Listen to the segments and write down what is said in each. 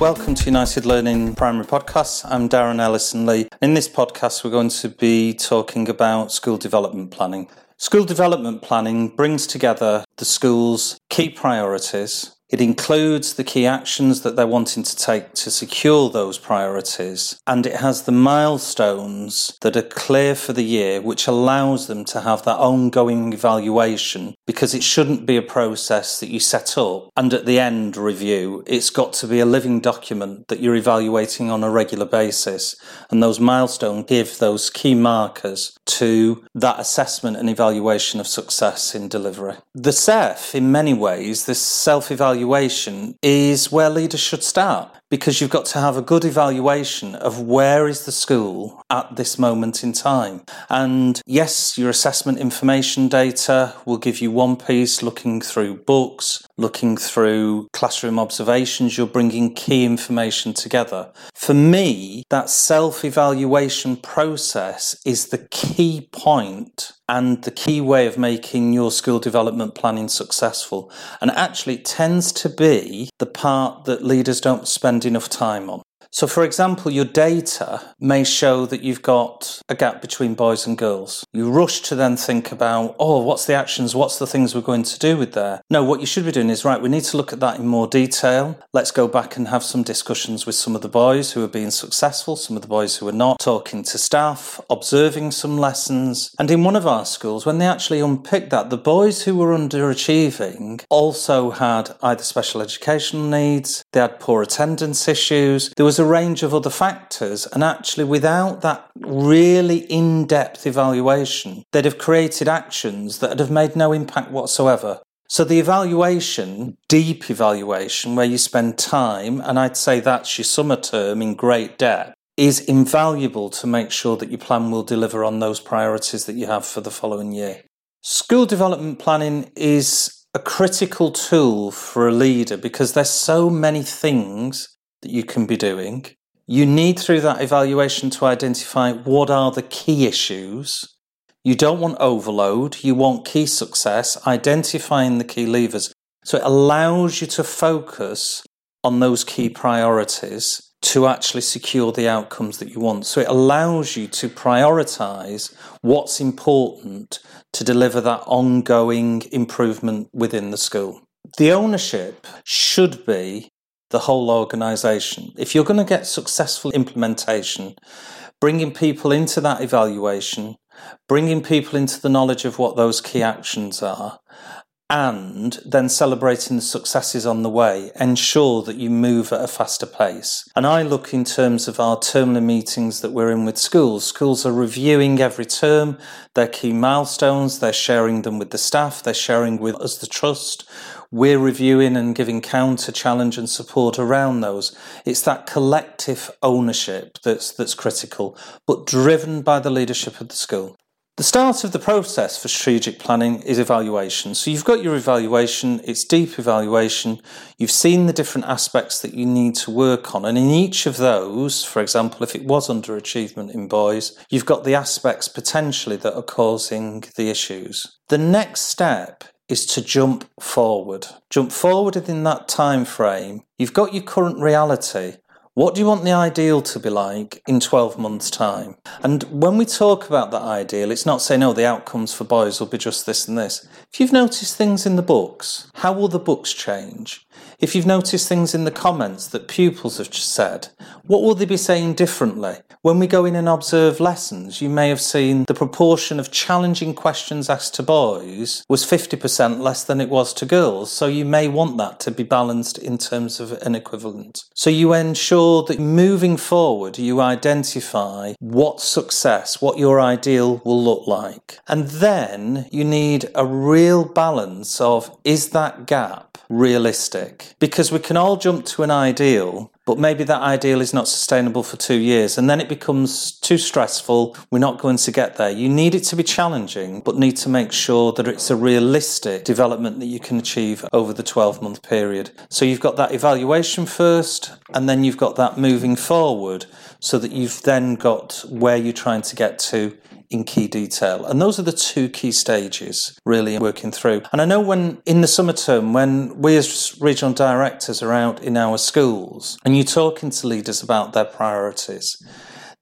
Welcome to United Learning Primary Podcast. I'm Darran Ellison Lee. In this podcast, we're going to be talking about school development planning. School development planning brings together the school's key priorities, it includes the key actions that they're wanting to take to secure those priorities, and it has the milestones that are clear for the year, which allows them to have that ongoing evaluation because it shouldn't be a process that you set up and at the end review. It's got to be a living document that you're evaluating on a regular basis, and those milestones give those key markers to that assessment and evaluation of success in delivery. The SEF, in many ways, this self evaluation evaluation is where leaders should start because you've got to have a good evaluation of where is the school at this moment in time. And yes, your assessment information data will give you one piece looking through books, looking through classroom observations, you're bringing key information together. For me, that self evaluation process is the key point and the key way of making your school development planning successful. And actually, tends to be the part that leaders don't spend enough time on. So, for example, your data may show that you've got a gap between boys and girls. You rush to then think about, oh, what's the actions? What's the things we're going to do with there? No, what you should be doing is, right, we need to look at that in more detail. Let's go back and have some discussions with some of the boys who are being successful, some of the boys who are not, talking to staff, observing some lessons. And in one of our schools, when they actually unpicked that, the boys who were underachieving also had either special educational needs, they had poor attendance issues, there was a range of other factors, and actually, without that really in depth evaluation, they'd have created actions that would have made no impact whatsoever. So, the evaluation, deep evaluation, where you spend time, and I'd say that's your summer term in great depth, is invaluable to make sure that your plan will deliver on those priorities that you have for the following year. School development planning is a critical tool for a leader because there's so many things that you can be doing. You need through that evaluation to identify what are the key issues. You don't want overload, you want key success, identifying the key levers. So it allows you to focus on those key priorities to actually secure the outcomes that you want. So it allows you to prioritize what's important to deliver that ongoing improvement within the school. The ownership should be the whole organization. If you're going to get successful implementation, bringing people into that evaluation, bringing people into the knowledge of what those key actions are, and then celebrating the successes on the way, ensure that you move at a faster pace. And I look in terms of our terminal meetings that we're in with schools. Schools are reviewing every term their key milestones, they're sharing them with the staff, they're sharing with us the trust. We're reviewing and giving counter challenge and support around those. It's that collective ownership that's that's critical, but driven by the leadership of the school. The start of the process for strategic planning is evaluation. So you've got your evaluation, it's deep evaluation, you've seen the different aspects that you need to work on. And in each of those, for example, if it was underachievement in boys, you've got the aspects potentially that are causing the issues. The next step is to jump forward. Jump forward within that time frame. You've got your current reality. What do you want the ideal to be like in 12 months' time? And when we talk about that ideal, it's not saying, oh, the outcomes for boys will be just this and this. If you've noticed things in the books, how will the books change? If you've noticed things in the comments that pupils have said, what will they be saying differently? When we go in and observe lessons, you may have seen the proportion of challenging questions asked to boys was 50% less than it was to girls. So you may want that to be balanced in terms of an equivalent. So you ensure that moving forward, you identify what success, what your ideal will look like. And then you need a real balance of is that gap realistic because we can all jump to an ideal but maybe that ideal is not sustainable for two years and then it becomes too stressful. We're not going to get there. You need it to be challenging, but need to make sure that it's a realistic development that you can achieve over the 12 month period. So you've got that evaluation first, and then you've got that moving forward so that you've then got where you're trying to get to in key detail. And those are the two key stages really working through. And I know when in the summer term, when we as regional directors are out in our schools and you're talking to leaders about their priorities,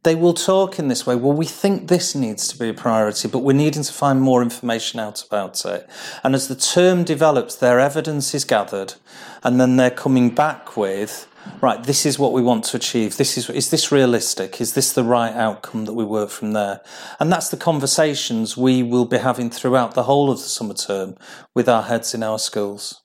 they will talk in this way. Well, we think this needs to be a priority, but we're needing to find more information out about it. And as the term develops, their evidence is gathered, and then they're coming back with, right, this is what we want to achieve. This is, is this realistic? Is this the right outcome that we work from there? And that's the conversations we will be having throughout the whole of the summer term with our heads in our schools.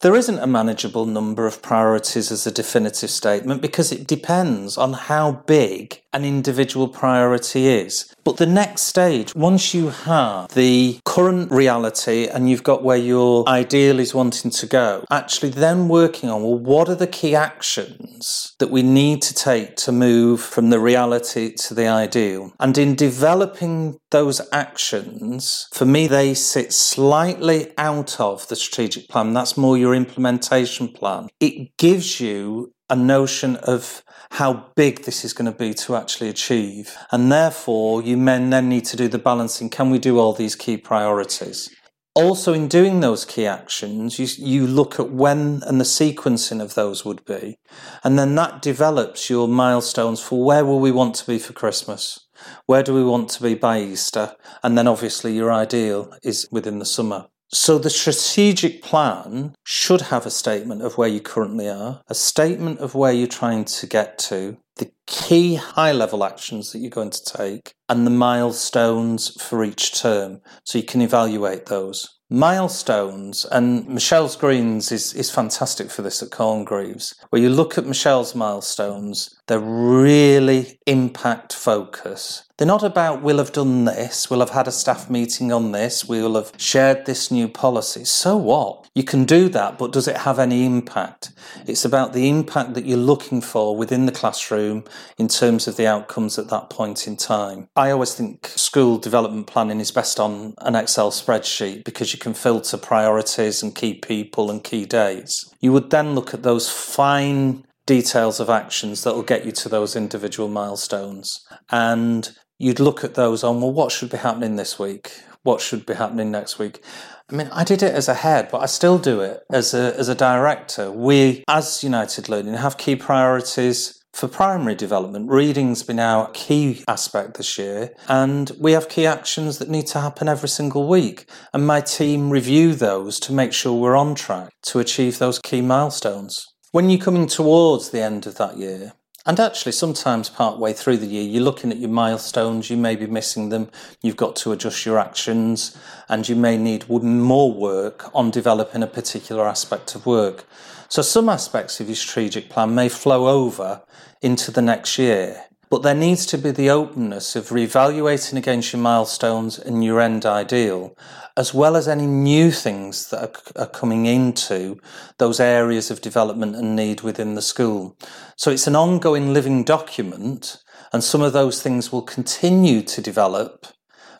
There isn't a manageable number of priorities as a definitive statement because it depends on how big an individual priority is. But the next stage, once you have the current reality and you've got where your ideal is wanting to go, actually then working on, well, what are the key actions that we need to take to move from the reality to the ideal? And in developing those actions, for me, they sit slightly out of the strategic plan. That's more your implementation plan. It gives you a notion of how big this is going to be to actually achieve. And therefore, you men then need to do the balancing. Can we do all these key priorities? Also, in doing those key actions, you, you look at when and the sequencing of those would be. And then that develops your milestones for where will we want to be for Christmas? Where do we want to be by Easter? And then obviously your ideal is within the summer. So the strategic plan should have a statement of where you currently are, a statement of where you're trying to get to, the key high level actions that you're going to take, and the milestones for each term. So you can evaluate those. Milestones, and Michelle's Greens is, is fantastic for this at Corngreaves, where you look at Michelle's milestones, they're really impact focus. They're not about we'll have done this, we'll have had a staff meeting on this, we'll have shared this new policy. So what? You can do that, but does it have any impact? It's about the impact that you're looking for within the classroom in terms of the outcomes at that point in time. I always think school development planning is best on an Excel spreadsheet because you can filter priorities and key people and key dates. You would then look at those fine details of actions that will get you to those individual milestones. And you'd look at those on, well, what should be happening this week? What should be happening next week? I mean, I did it as a head, but I still do it as a, as a director. We, as United Learning, have key priorities for primary development. Reading's been our key aspect this year, and we have key actions that need to happen every single week. And my team review those to make sure we're on track to achieve those key milestones. When you're coming towards the end of that year, and actually, sometimes part way through the year, you're looking at your milestones, you may be missing them, you've got to adjust your actions, and you may need more work on developing a particular aspect of work. So, some aspects of your strategic plan may flow over into the next year. But there needs to be the openness of reevaluating against your milestones and your end ideal, as well as any new things that are, are, coming into those areas of development and need within the school. So it's an ongoing living document, and some of those things will continue to develop,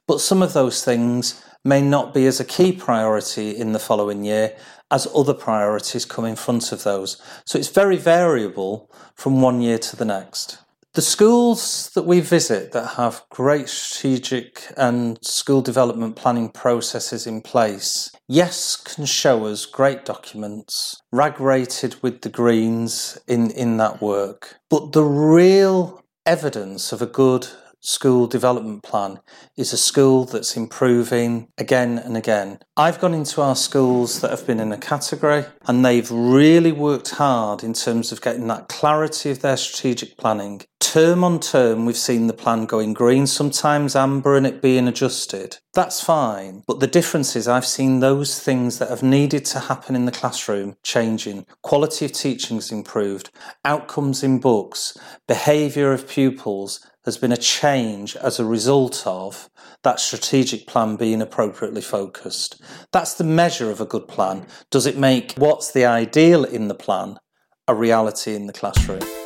but some of those things may not be as a key priority in the following year as other priorities come in front of those. So it's very variable from one year to the next. The schools that we visit that have great strategic and school development planning processes in place, yes, can show us great documents, rag rated with the greens in, in that work. But the real evidence of a good school development plan is a school that's improving again and again. I've gone into our schools that have been in a category and they've really worked hard in terms of getting that clarity of their strategic planning. Term on term, we've seen the plan going green, sometimes amber, and it being adjusted. That's fine. But the difference is, I've seen those things that have needed to happen in the classroom changing. Quality of teaching has improved, outcomes in books, behaviour of pupils, there's been a change as a result of that strategic plan being appropriately focused. That's the measure of a good plan. Does it make what's the ideal in the plan a reality in the classroom?